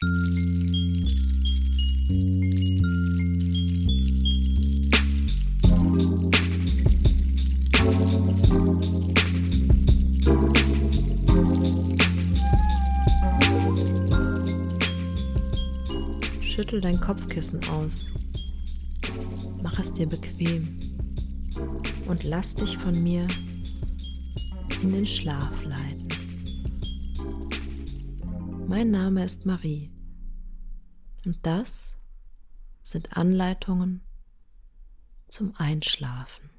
Schüttel dein Kopfkissen aus. Mach es dir bequem und lass dich von mir in den Schlaf leiten. Mein Name ist Marie und das sind Anleitungen zum Einschlafen.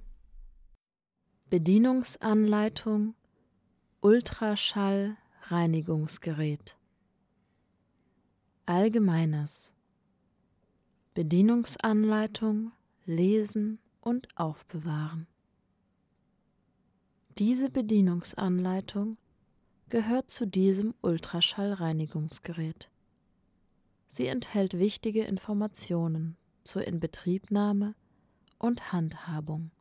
Bedienungsanleitung Ultraschall-Reinigungsgerät. Allgemeines. Bedienungsanleitung lesen und aufbewahren. Diese Bedienungsanleitung gehört zu diesem Ultraschallreinigungsgerät. Sie enthält wichtige Informationen zur Inbetriebnahme und Handhabung.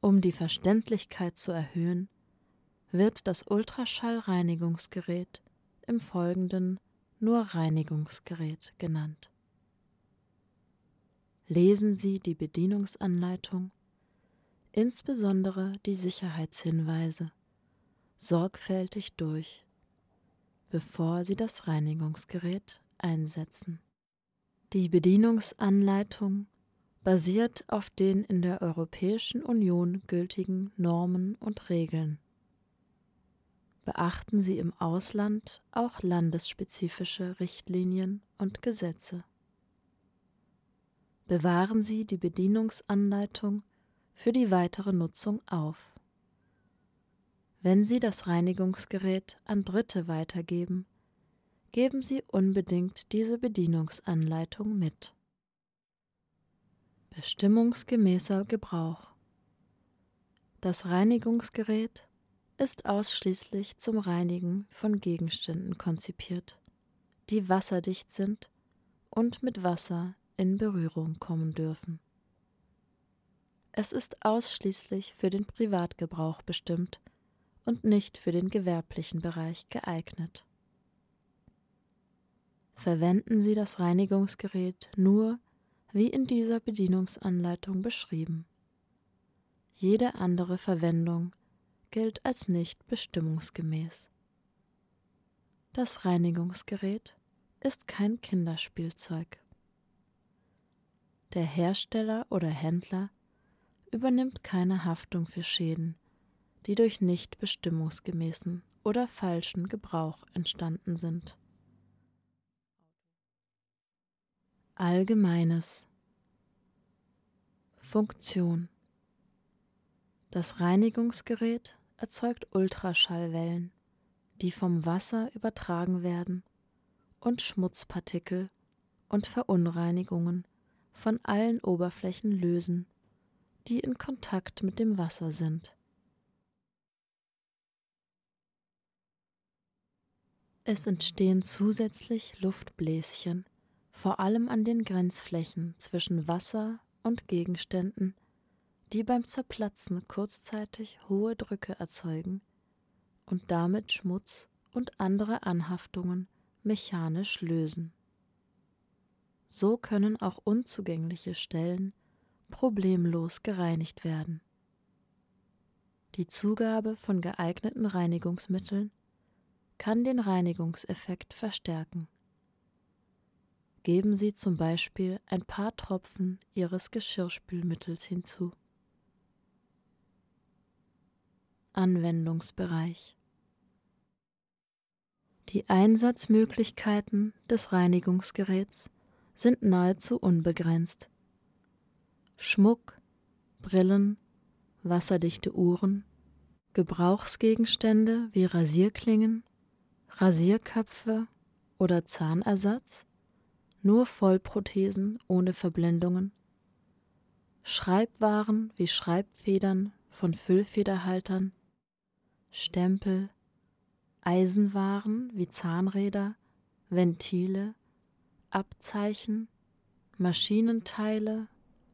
Um die Verständlichkeit zu erhöhen, wird das Ultraschallreinigungsgerät im Folgenden nur Reinigungsgerät genannt. Lesen Sie die Bedienungsanleitung, insbesondere die Sicherheitshinweise, sorgfältig durch, bevor Sie das Reinigungsgerät einsetzen. Die Bedienungsanleitung basiert auf den in der Europäischen Union gültigen Normen und Regeln. Beachten Sie im Ausland auch landesspezifische Richtlinien und Gesetze. Bewahren Sie die Bedienungsanleitung für die weitere Nutzung auf. Wenn Sie das Reinigungsgerät an Dritte weitergeben, geben Sie unbedingt diese Bedienungsanleitung mit. Bestimmungsgemäßer Gebrauch Das Reinigungsgerät ist ausschließlich zum Reinigen von Gegenständen konzipiert, die wasserdicht sind und mit Wasser in Berührung kommen dürfen. Es ist ausschließlich für den Privatgebrauch bestimmt und nicht für den gewerblichen Bereich geeignet. Verwenden Sie das Reinigungsgerät nur wie in dieser Bedienungsanleitung beschrieben. Jede andere Verwendung gilt als nicht bestimmungsgemäß. Das Reinigungsgerät ist kein Kinderspielzeug. Der Hersteller oder Händler übernimmt keine Haftung für Schäden, die durch nicht bestimmungsgemäßen oder falschen Gebrauch entstanden sind. Allgemeines Funktion Das Reinigungsgerät erzeugt Ultraschallwellen, die vom Wasser übertragen werden und Schmutzpartikel und Verunreinigungen von allen Oberflächen lösen, die in Kontakt mit dem Wasser sind. Es entstehen zusätzlich Luftbläschen, vor allem an den Grenzflächen zwischen Wasser und Gegenständen, die beim Zerplatzen kurzzeitig hohe Drücke erzeugen und damit Schmutz und andere Anhaftungen mechanisch lösen. So können auch unzugängliche Stellen problemlos gereinigt werden. Die Zugabe von geeigneten Reinigungsmitteln kann den Reinigungseffekt verstärken. Geben Sie zum Beispiel ein paar Tropfen Ihres Geschirrspülmittels hinzu. Anwendungsbereich Die Einsatzmöglichkeiten des Reinigungsgeräts sind nahezu unbegrenzt. Schmuck, Brillen, wasserdichte Uhren, Gebrauchsgegenstände wie Rasierklingen, Rasierköpfe oder Zahnersatz, nur Vollprothesen ohne Verblendungen, Schreibwaren wie Schreibfedern von Füllfederhaltern, Stempel, Eisenwaren wie Zahnräder, Ventile, Abzeichen, Maschinenteile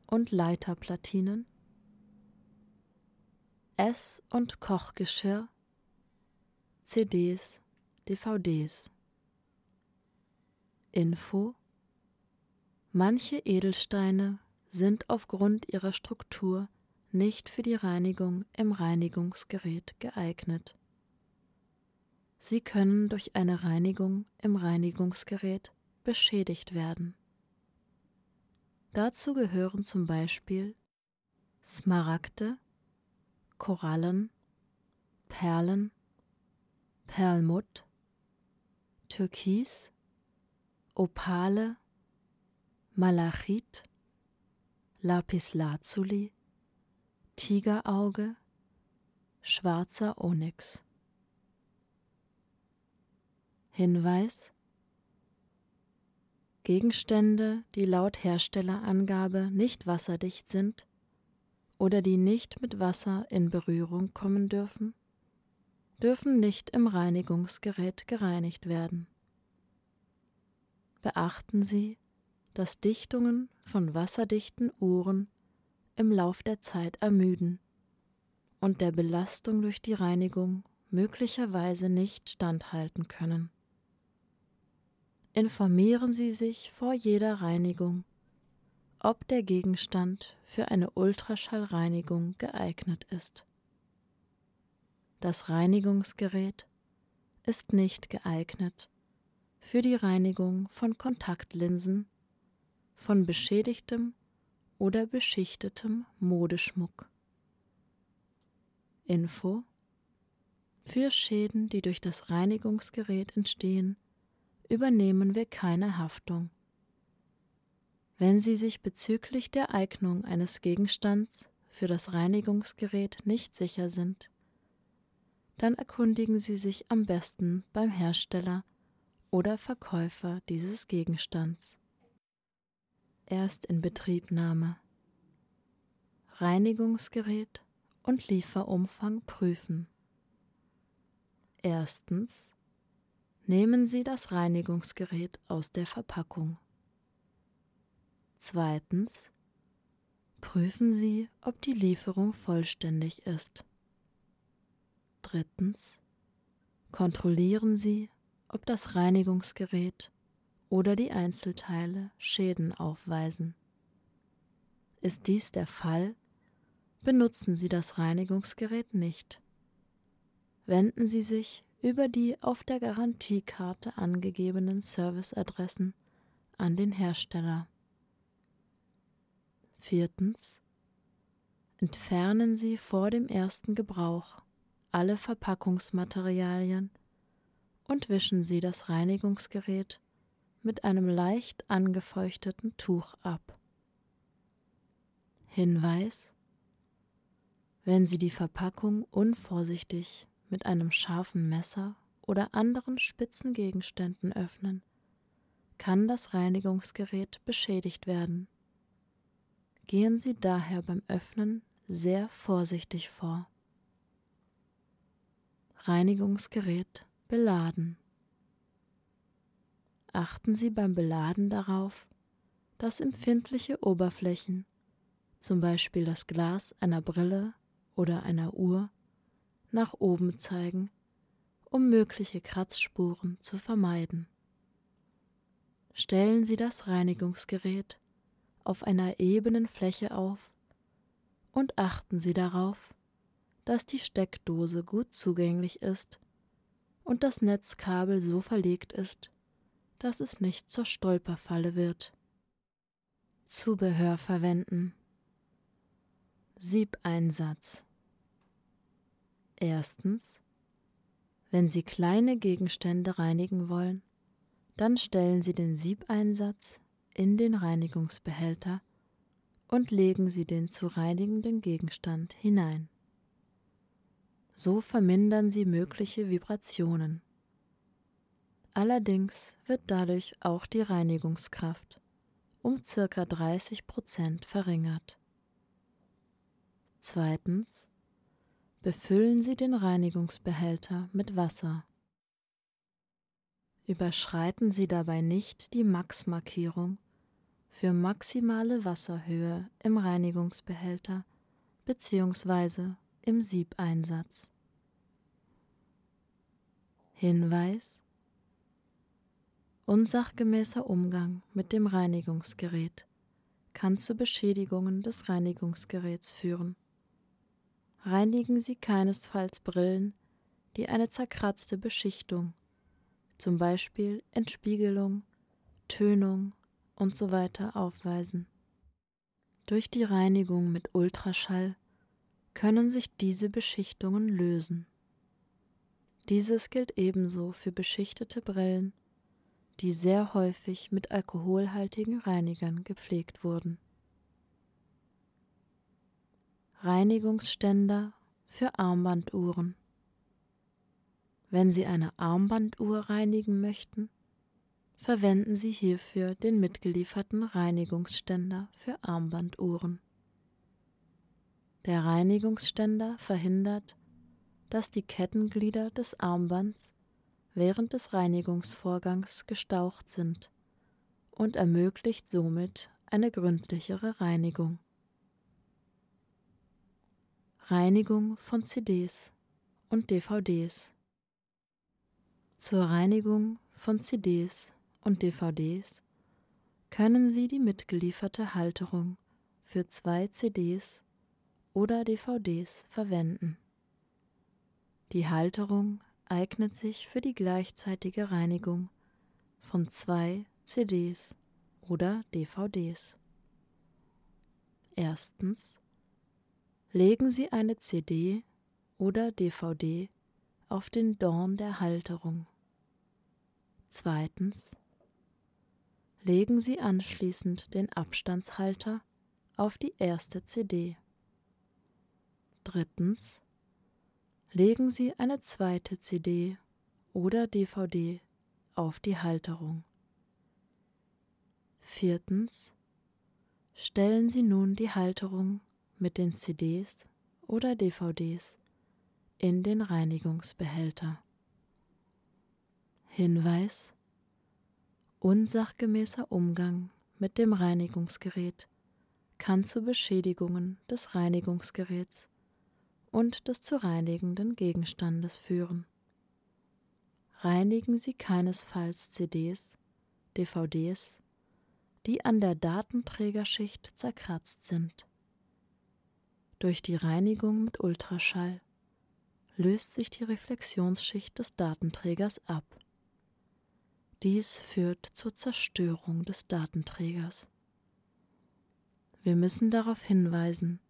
und Leiterplatinen, Ess- und Kochgeschirr, CDs, DVDs. Info Manche Edelsteine sind aufgrund ihrer Struktur nicht für die Reinigung im Reinigungsgerät geeignet. Sie können durch eine Reinigung im Reinigungsgerät beschädigt werden. Dazu gehören zum Beispiel Smaragde, Korallen, Perlen, Perlmutt, Türkis, Opale, Malachit, Lapislazuli, Tigerauge, schwarzer Onyx. Hinweis Gegenstände, die laut Herstellerangabe nicht wasserdicht sind oder die nicht mit Wasser in Berührung kommen dürfen, dürfen nicht im Reinigungsgerät gereinigt werden. Beachten Sie, dass Dichtungen von wasserdichten Uhren im Lauf der Zeit ermüden und der Belastung durch die Reinigung möglicherweise nicht standhalten können. Informieren Sie sich vor jeder Reinigung, ob der Gegenstand für eine Ultraschallreinigung geeignet ist. Das Reinigungsgerät ist nicht geeignet für die Reinigung von Kontaktlinsen von beschädigtem oder beschichtetem Modeschmuck. Info Für Schäden, die durch das Reinigungsgerät entstehen, übernehmen wir keine Haftung. Wenn Sie sich bezüglich der Eignung eines Gegenstands für das Reinigungsgerät nicht sicher sind, dann erkundigen Sie sich am besten beim Hersteller oder Verkäufer dieses Gegenstands. Erstinbetriebnahme Reinigungsgerät und Lieferumfang prüfen. Erstens Nehmen Sie das Reinigungsgerät aus der Verpackung. Zweitens Prüfen Sie, ob die Lieferung vollständig ist. Drittens Kontrollieren Sie, ob das Reinigungsgerät oder die Einzelteile Schäden aufweisen. Ist dies der Fall, benutzen Sie das Reinigungsgerät nicht. Wenden Sie sich über die auf der Garantiekarte angegebenen Serviceadressen an den Hersteller. Viertens. Entfernen Sie vor dem ersten Gebrauch alle Verpackungsmaterialien und wischen Sie das Reinigungsgerät mit einem leicht angefeuchteten Tuch ab. Hinweis Wenn Sie die Verpackung unvorsichtig mit einem scharfen Messer oder anderen spitzen Gegenständen öffnen, kann das Reinigungsgerät beschädigt werden. Gehen Sie daher beim Öffnen sehr vorsichtig vor. Reinigungsgerät beladen. Achten Sie beim Beladen darauf, dass empfindliche Oberflächen, zum Beispiel das Glas einer Brille oder einer Uhr, nach oben zeigen, um mögliche Kratzspuren zu vermeiden. Stellen Sie das Reinigungsgerät auf einer ebenen Fläche auf und achten Sie darauf, dass die Steckdose gut zugänglich ist und das Netzkabel so verlegt ist, dass es nicht zur Stolperfalle wird. Zubehör verwenden. Siebeinsatz. Erstens. Wenn Sie kleine Gegenstände reinigen wollen, dann stellen Sie den Siebeinsatz in den Reinigungsbehälter und legen Sie den zu reinigenden Gegenstand hinein. So vermindern Sie mögliche Vibrationen. Allerdings wird dadurch auch die Reinigungskraft um circa 30 Prozent verringert. Zweitens befüllen Sie den Reinigungsbehälter mit Wasser. Überschreiten Sie dabei nicht die Max-Markierung für maximale Wasserhöhe im Reinigungsbehälter bzw. im Siebeinsatz. Hinweis Unsachgemäßer Umgang mit dem Reinigungsgerät kann zu Beschädigungen des Reinigungsgeräts führen. Reinigen Sie keinesfalls Brillen, die eine zerkratzte Beschichtung, zum Beispiel Entspiegelung, Tönung usw. So aufweisen. Durch die Reinigung mit Ultraschall können sich diese Beschichtungen lösen. Dieses gilt ebenso für beschichtete Brillen die sehr häufig mit alkoholhaltigen Reinigern gepflegt wurden. Reinigungsständer für Armbanduhren. Wenn Sie eine Armbanduhr reinigen möchten, verwenden Sie hierfür den mitgelieferten Reinigungsständer für Armbanduhren. Der Reinigungsständer verhindert, dass die Kettenglieder des Armbands während des Reinigungsvorgangs gestaucht sind und ermöglicht somit eine gründlichere Reinigung. Reinigung von CDs und DVDs Zur Reinigung von CDs und DVDs können Sie die mitgelieferte Halterung für zwei CDs oder DVDs verwenden. Die Halterung eignet sich für die gleichzeitige Reinigung von zwei CDs oder DVDs. Erstens legen Sie eine CD oder DVD auf den Dorn der Halterung. Zweitens legen Sie anschließend den Abstandshalter auf die erste CD. Drittens legen Sie eine zweite CD oder DVD auf die Halterung. Viertens. Stellen Sie nun die Halterung mit den CDs oder DVDs in den Reinigungsbehälter. Hinweis Unsachgemäßer Umgang mit dem Reinigungsgerät kann zu Beschädigungen des Reinigungsgeräts und des zu reinigenden Gegenstandes führen. Reinigen Sie keinesfalls CDs, DVDs, die an der Datenträgerschicht zerkratzt sind. Durch die Reinigung mit Ultraschall löst sich die Reflexionsschicht des Datenträgers ab. Dies führt zur Zerstörung des Datenträgers. Wir müssen darauf hinweisen,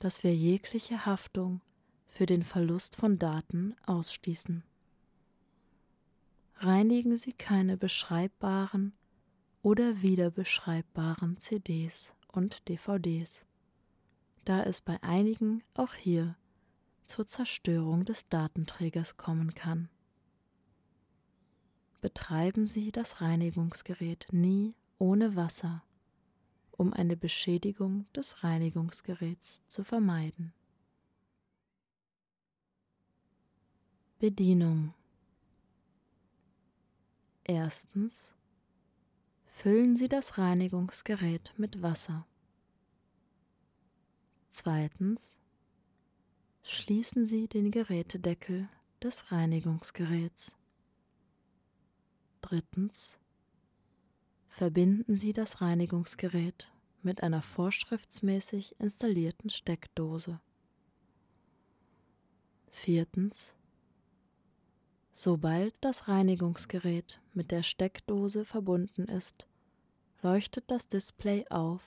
dass wir jegliche Haftung für den Verlust von Daten ausschließen. Reinigen Sie keine beschreibbaren oder wiederbeschreibbaren CDs und DVDs, da es bei einigen auch hier zur Zerstörung des Datenträgers kommen kann. Betreiben Sie das Reinigungsgerät nie ohne Wasser um eine Beschädigung des Reinigungsgeräts zu vermeiden. Bedienung Erstens füllen Sie das Reinigungsgerät mit Wasser. Zweitens schließen Sie den Gerätedeckel des Reinigungsgeräts. Drittens verbinden Sie das Reinigungsgerät mit einer vorschriftsmäßig installierten Steckdose. Viertens. Sobald das Reinigungsgerät mit der Steckdose verbunden ist, leuchtet das Display auf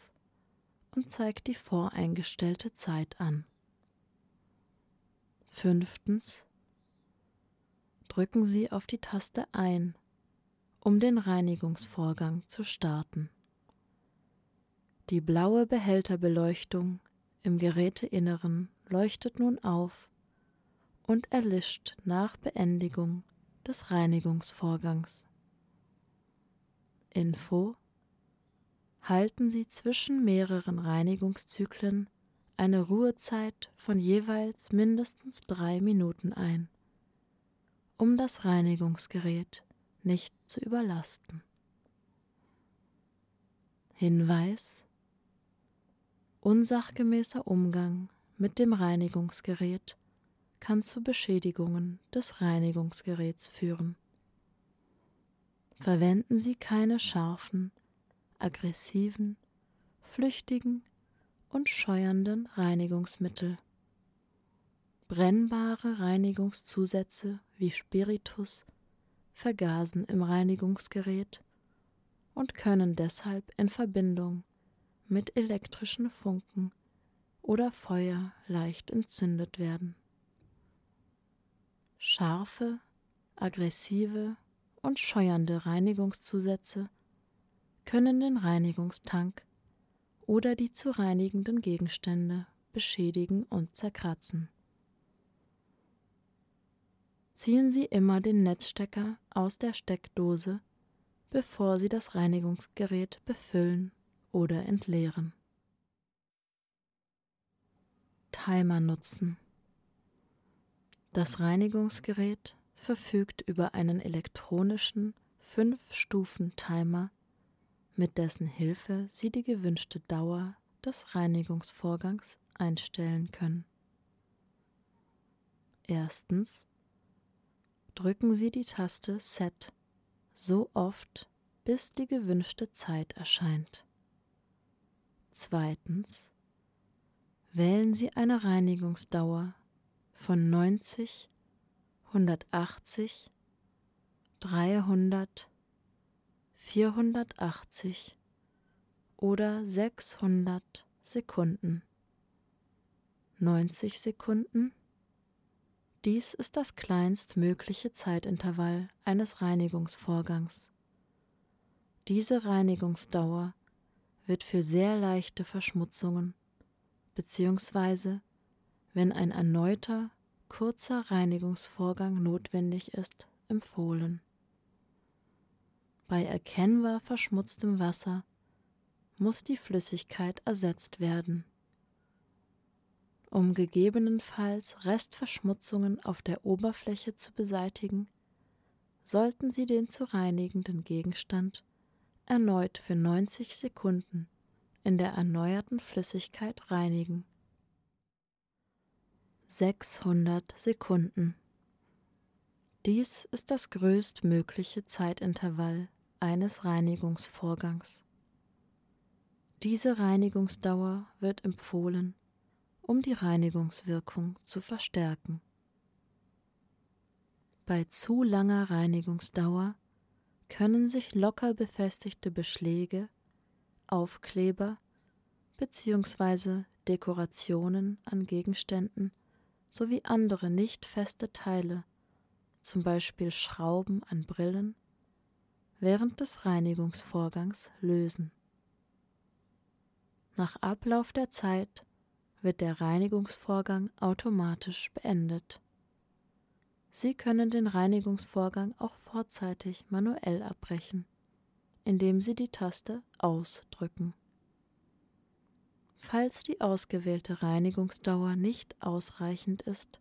und zeigt die voreingestellte Zeit an. Fünftens. Drücken Sie auf die Taste Ein um den Reinigungsvorgang zu starten. Die blaue Behälterbeleuchtung im Geräteinneren leuchtet nun auf und erlischt nach Beendigung des Reinigungsvorgangs. Info Halten Sie zwischen mehreren Reinigungszyklen eine Ruhezeit von jeweils mindestens drei Minuten ein, um das Reinigungsgerät nicht zu überlasten. Hinweis Unsachgemäßer Umgang mit dem Reinigungsgerät kann zu Beschädigungen des Reinigungsgeräts führen. Verwenden Sie keine scharfen, aggressiven, flüchtigen und scheuernden Reinigungsmittel. Brennbare Reinigungszusätze wie Spiritus vergasen im Reinigungsgerät und können deshalb in Verbindung mit elektrischen Funken oder Feuer leicht entzündet werden. Scharfe, aggressive und scheuernde Reinigungszusätze können den Reinigungstank oder die zu reinigenden Gegenstände beschädigen und zerkratzen. Ziehen Sie immer den Netzstecker aus der Steckdose, bevor Sie das Reinigungsgerät befüllen oder entleeren. Timer nutzen. Das Reinigungsgerät verfügt über einen elektronischen 5-Stufen-Timer, mit dessen Hilfe Sie die gewünschte Dauer des Reinigungsvorgangs einstellen können. Erstens drücken Sie die Taste Set so oft, bis die gewünschte Zeit erscheint. Zweitens wählen Sie eine Reinigungsdauer von 90, 180, 300, 480 oder 600 Sekunden. 90 Sekunden dies ist das kleinstmögliche Zeitintervall eines Reinigungsvorgangs. Diese Reinigungsdauer wird für sehr leichte Verschmutzungen bzw. wenn ein erneuter, kurzer Reinigungsvorgang notwendig ist, empfohlen. Bei erkennbar verschmutztem Wasser muss die Flüssigkeit ersetzt werden um gegebenenfalls Restverschmutzungen auf der Oberfläche zu beseitigen, sollten Sie den zu reinigenden Gegenstand erneut für 90 Sekunden in der erneuerten Flüssigkeit reinigen. 600 Sekunden. Dies ist das größtmögliche Zeitintervall eines Reinigungsvorgangs. Diese Reinigungsdauer wird empfohlen, um die Reinigungswirkung zu verstärken. Bei zu langer Reinigungsdauer können sich locker befestigte Beschläge, Aufkleber bzw. Dekorationen an Gegenständen sowie andere nicht feste Teile, zum Beispiel Schrauben an Brillen, während des Reinigungsvorgangs lösen. Nach Ablauf der Zeit wird der Reinigungsvorgang automatisch beendet. Sie können den Reinigungsvorgang auch vorzeitig manuell abbrechen, indem Sie die Taste Ausdrücken. Falls die ausgewählte Reinigungsdauer nicht ausreichend ist,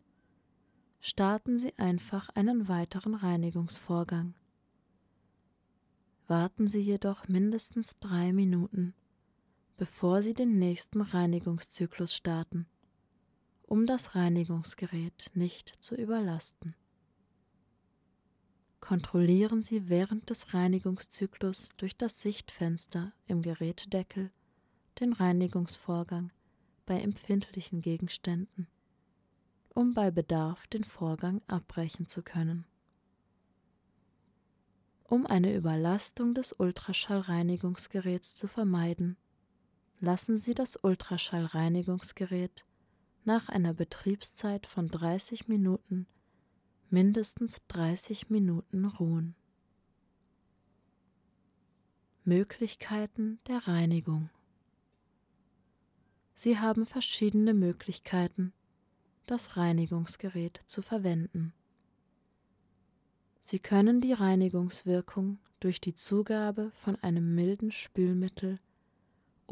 starten Sie einfach einen weiteren Reinigungsvorgang. Warten Sie jedoch mindestens drei Minuten, bevor Sie den nächsten Reinigungszyklus starten, um das Reinigungsgerät nicht zu überlasten. Kontrollieren Sie während des Reinigungszyklus durch das Sichtfenster im Gerätedeckel den Reinigungsvorgang bei empfindlichen Gegenständen, um bei Bedarf den Vorgang abbrechen zu können. Um eine Überlastung des Ultraschallreinigungsgeräts zu vermeiden, lassen Sie das Ultraschallreinigungsgerät nach einer Betriebszeit von 30 Minuten mindestens 30 Minuten ruhen. Möglichkeiten der Reinigung Sie haben verschiedene Möglichkeiten, das Reinigungsgerät zu verwenden. Sie können die Reinigungswirkung durch die Zugabe von einem milden Spülmittel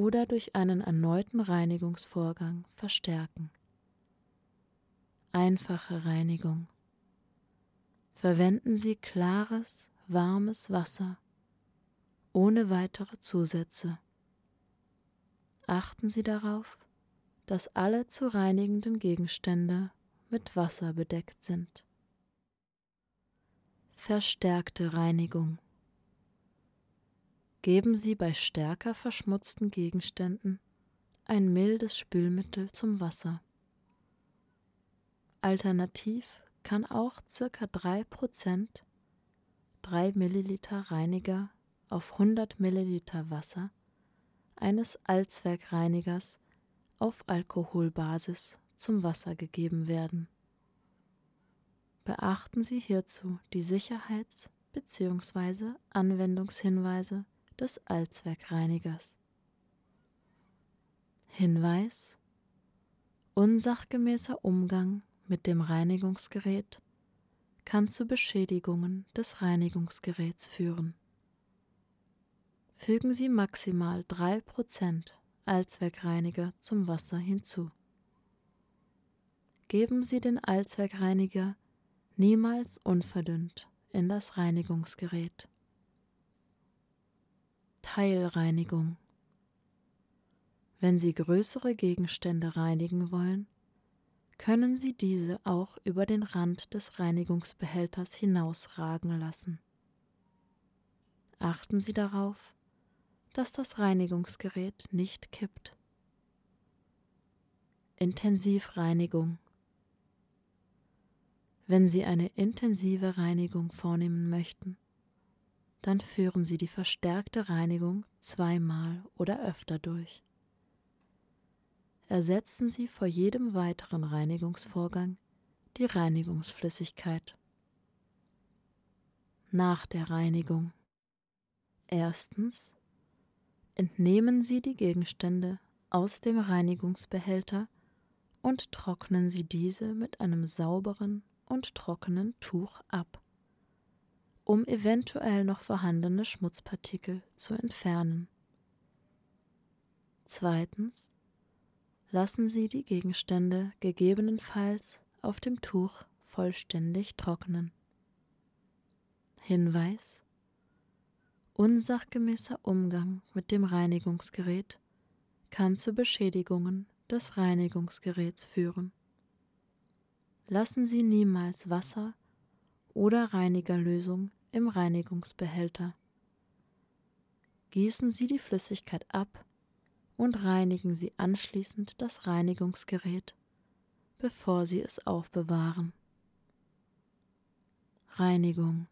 oder durch einen erneuten Reinigungsvorgang verstärken. Einfache Reinigung. Verwenden Sie klares, warmes Wasser ohne weitere Zusätze. Achten Sie darauf, dass alle zu reinigenden Gegenstände mit Wasser bedeckt sind. Verstärkte Reinigung. Geben Sie bei stärker verschmutzten Gegenständen ein mildes Spülmittel zum Wasser. Alternativ kann auch ca. 3% 3 Milliliter Reiniger auf 100 Milliliter Wasser eines Allzweckreinigers auf Alkoholbasis zum Wasser gegeben werden. Beachten Sie hierzu die Sicherheits- bzw. Anwendungshinweise des Allzweckreinigers. Hinweis Unsachgemäßer Umgang mit dem Reinigungsgerät kann zu Beschädigungen des Reinigungsgeräts führen. Fügen Sie maximal 3% Allzweckreiniger zum Wasser hinzu. Geben Sie den Allzweckreiniger niemals unverdünnt in das Reinigungsgerät. Teilreinigung Wenn Sie größere Gegenstände reinigen wollen, können Sie diese auch über den Rand des Reinigungsbehälters hinausragen lassen. Achten Sie darauf, dass das Reinigungsgerät nicht kippt. Intensivreinigung Wenn Sie eine intensive Reinigung vornehmen möchten, dann führen Sie die verstärkte Reinigung zweimal oder öfter durch. Ersetzen Sie vor jedem weiteren Reinigungsvorgang die Reinigungsflüssigkeit. Nach der Reinigung. Erstens entnehmen Sie die Gegenstände aus dem Reinigungsbehälter und trocknen Sie diese mit einem sauberen und trockenen Tuch ab um eventuell noch vorhandene Schmutzpartikel zu entfernen. Zweitens lassen Sie die Gegenstände gegebenenfalls auf dem Tuch vollständig trocknen. Hinweis Unsachgemäßer Umgang mit dem Reinigungsgerät kann zu Beschädigungen des Reinigungsgeräts führen. Lassen Sie niemals Wasser oder Reinigerlösung im Reinigungsbehälter. Gießen Sie die Flüssigkeit ab und reinigen Sie anschließend das Reinigungsgerät, bevor Sie es aufbewahren. Reinigung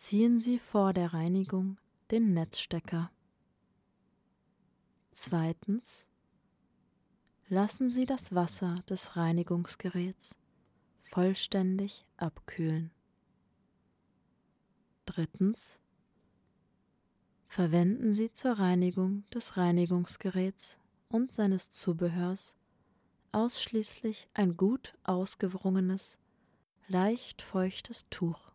Ziehen Sie vor der Reinigung den Netzstecker. Zweitens lassen Sie das Wasser des Reinigungsgeräts vollständig abkühlen. Drittens. Verwenden Sie zur Reinigung des Reinigungsgeräts und seines Zubehörs ausschließlich ein gut ausgewrungenes, leicht feuchtes Tuch.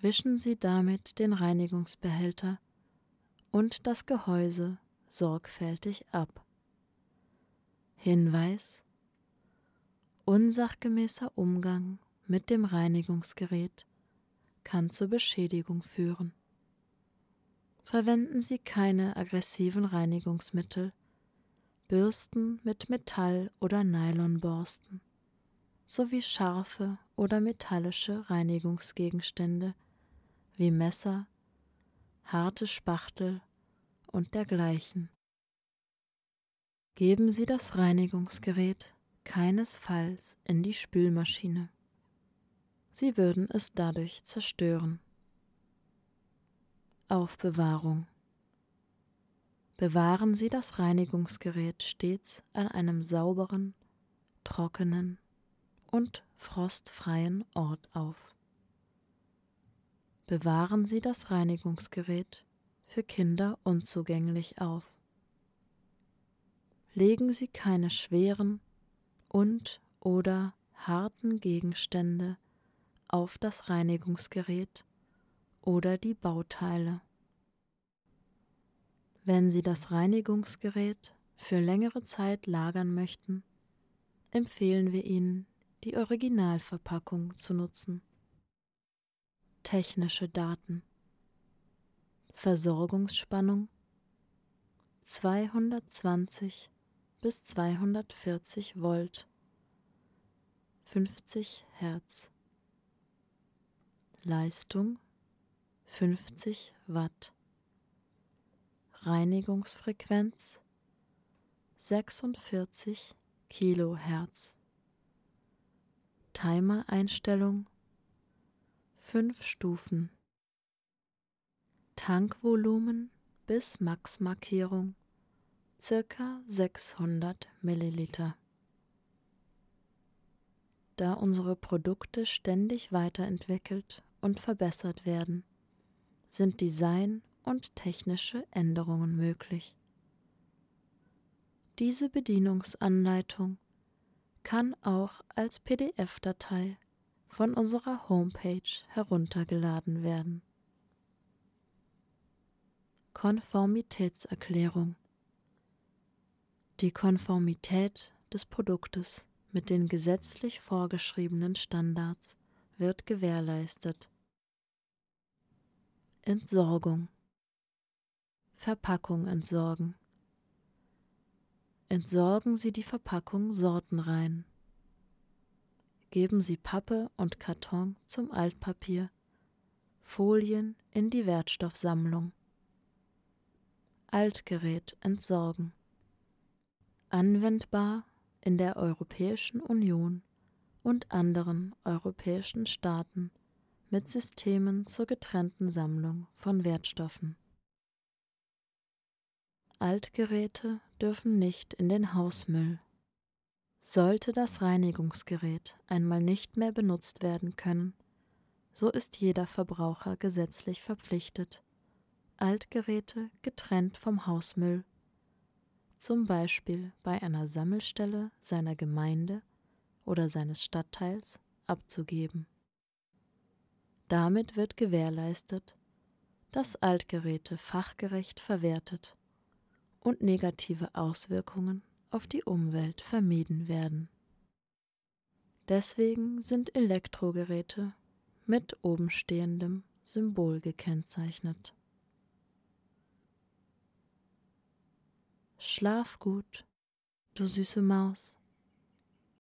Wischen Sie damit den Reinigungsbehälter und das Gehäuse sorgfältig ab. Hinweis Unsachgemäßer Umgang mit dem Reinigungsgerät kann zur Beschädigung führen. Verwenden Sie keine aggressiven Reinigungsmittel, Bürsten mit Metall- oder Nylonborsten sowie scharfe oder metallische Reinigungsgegenstände wie Messer, harte Spachtel und dergleichen. Geben Sie das Reinigungsgerät keinesfalls in die Spülmaschine sie würden es dadurch zerstören. Aufbewahrung Bewahren Sie das Reinigungsgerät stets an einem sauberen, trockenen und frostfreien Ort auf. Bewahren Sie das Reinigungsgerät für Kinder unzugänglich auf. Legen Sie keine schweren und oder harten Gegenstände auf das Reinigungsgerät oder die Bauteile. Wenn Sie das Reinigungsgerät für längere Zeit lagern möchten, empfehlen wir Ihnen, die Originalverpackung zu nutzen. Technische Daten Versorgungsspannung 220 bis 240 Volt 50 Hertz Leistung 50 Watt. Reinigungsfrequenz 46 Kilohertz. Timer-Einstellung 5 Stufen. Tankvolumen bis Max-Markierung circa 600 Milliliter. Da unsere Produkte ständig weiterentwickelt und verbessert werden, sind Design und technische Änderungen möglich. Diese Bedienungsanleitung kann auch als PDF-Datei von unserer Homepage heruntergeladen werden. Konformitätserklärung Die Konformität des Produktes mit den gesetzlich vorgeschriebenen Standards wird gewährleistet. Entsorgung Verpackung entsorgen Entsorgen Sie die Verpackung sortenrein. Geben Sie Pappe und Karton zum Altpapier, Folien in die Wertstoffsammlung. Altgerät entsorgen. Anwendbar in der Europäischen Union und anderen europäischen Staaten mit Systemen zur getrennten Sammlung von Wertstoffen. Altgeräte dürfen nicht in den Hausmüll. Sollte das Reinigungsgerät einmal nicht mehr benutzt werden können, so ist jeder Verbraucher gesetzlich verpflichtet, Altgeräte getrennt vom Hausmüll, zum Beispiel bei einer Sammelstelle seiner Gemeinde oder seines Stadtteils, abzugeben. Damit wird gewährleistet, dass Altgeräte fachgerecht verwertet und negative Auswirkungen auf die Umwelt vermieden werden. Deswegen sind Elektrogeräte mit obenstehendem Symbol gekennzeichnet. Schlaf gut, du süße Maus.